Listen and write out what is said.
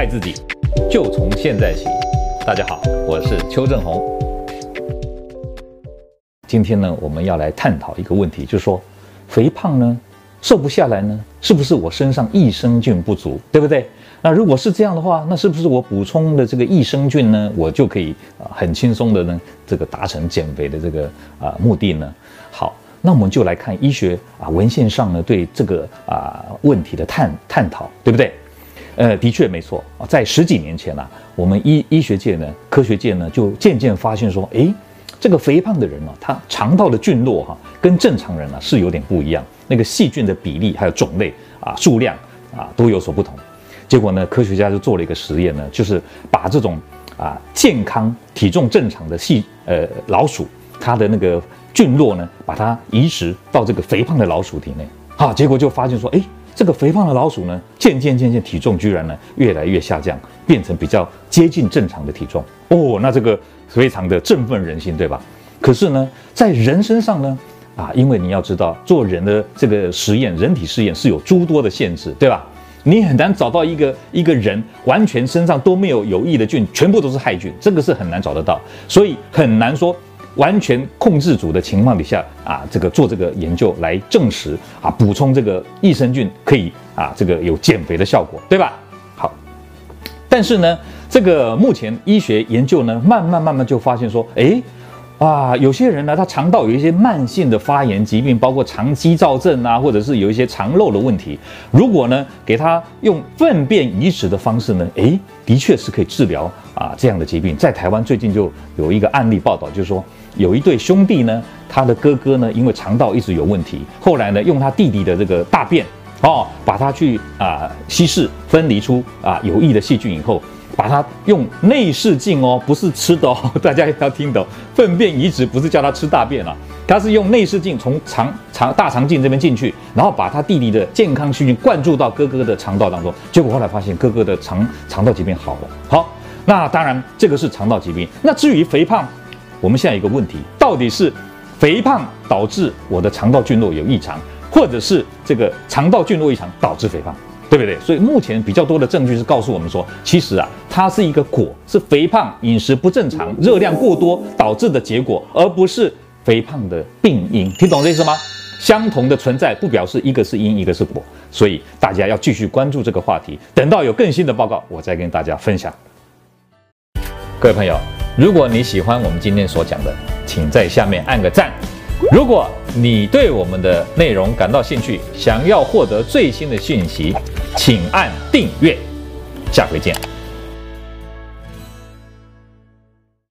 爱自己，就从现在起。大家好，我是邱正红。今天呢，我们要来探讨一个问题，就是说，肥胖呢，瘦不下来呢，是不是我身上益生菌不足，对不对？那如果是这样的话，那是不是我补充的这个益生菌呢，我就可以啊很轻松的呢，这个达成减肥的这个啊目的呢？好。那我们就来看医学啊文献上呢对这个啊问题的探探讨，对不对？呃，的确没错啊，在十几年前啊，我们医医学界呢、科学界呢就渐渐发现说，诶，这个肥胖的人呢、他肠道的菌落哈、跟正常人啊是有点不一样，那个细菌的比例还有种类啊数量啊都有所不同。结果呢，科学家就做了一个实验呢，就是把这种啊健康、体重正常的细呃老鼠，它的那个。菌落呢，把它移植到这个肥胖的老鼠体内，好，结果就发现说，哎，这个肥胖的老鼠呢，渐渐渐渐体重居然呢越来越下降，变成比较接近正常的体重。哦，那这个非常的振奋人心，对吧？可是呢，在人身上呢，啊，因为你要知道，做人的这个实验，人体试验是有诸多的限制，对吧？你很难找到一个一个人完全身上都没有有益的菌，全部都是害菌，这个是很难找得到，所以很难说。完全控制组的情况底下啊，这个做这个研究来证实啊，补充这个益生菌可以啊，这个有减肥的效果，对吧？好，但是呢，这个目前医学研究呢，慢慢慢慢就发现说，诶。啊，有些人呢，他肠道有一些慢性的发炎疾病，包括肠肌躁症啊，或者是有一些肠漏的问题。如果呢，给他用粪便移植的方式呢，诶，的确是可以治疗啊这样的疾病。在台湾最近就有一个案例报道，就是说有一对兄弟呢，他的哥哥呢，因为肠道一直有问题，后来呢，用他弟弟的这个大便哦，把他去啊稀释分离出啊有益的细菌以后。把它用内视镜哦，不是吃的哦，大家要听懂。粪便移植不是叫他吃大便啊，他是用内视镜从肠肠大肠镜这边进去，然后把他弟弟的健康细菌灌注到哥哥的肠道当中，结果后来发现哥哥的肠肠道疾病好了。好，那当然这个是肠道疾病。那至于肥胖，我们现在有一个问题，到底是肥胖导致我的肠道菌落有异常，或者是这个肠道菌落异常导致肥胖？对不对？所以目前比较多的证据是告诉我们说，其实啊，它是一个果，是肥胖、饮食不正常、热量过多导致的结果，而不是肥胖的病因。听懂这意思吗？相同的存在不表示一个是因，一个是果。所以大家要继续关注这个话题，等到有更新的报告，我再跟大家分享。各位朋友，如果你喜欢我们今天所讲的，请在下面按个赞。如果你对我们的内容感到兴趣，想要获得最新的讯息，请按订阅。下回见。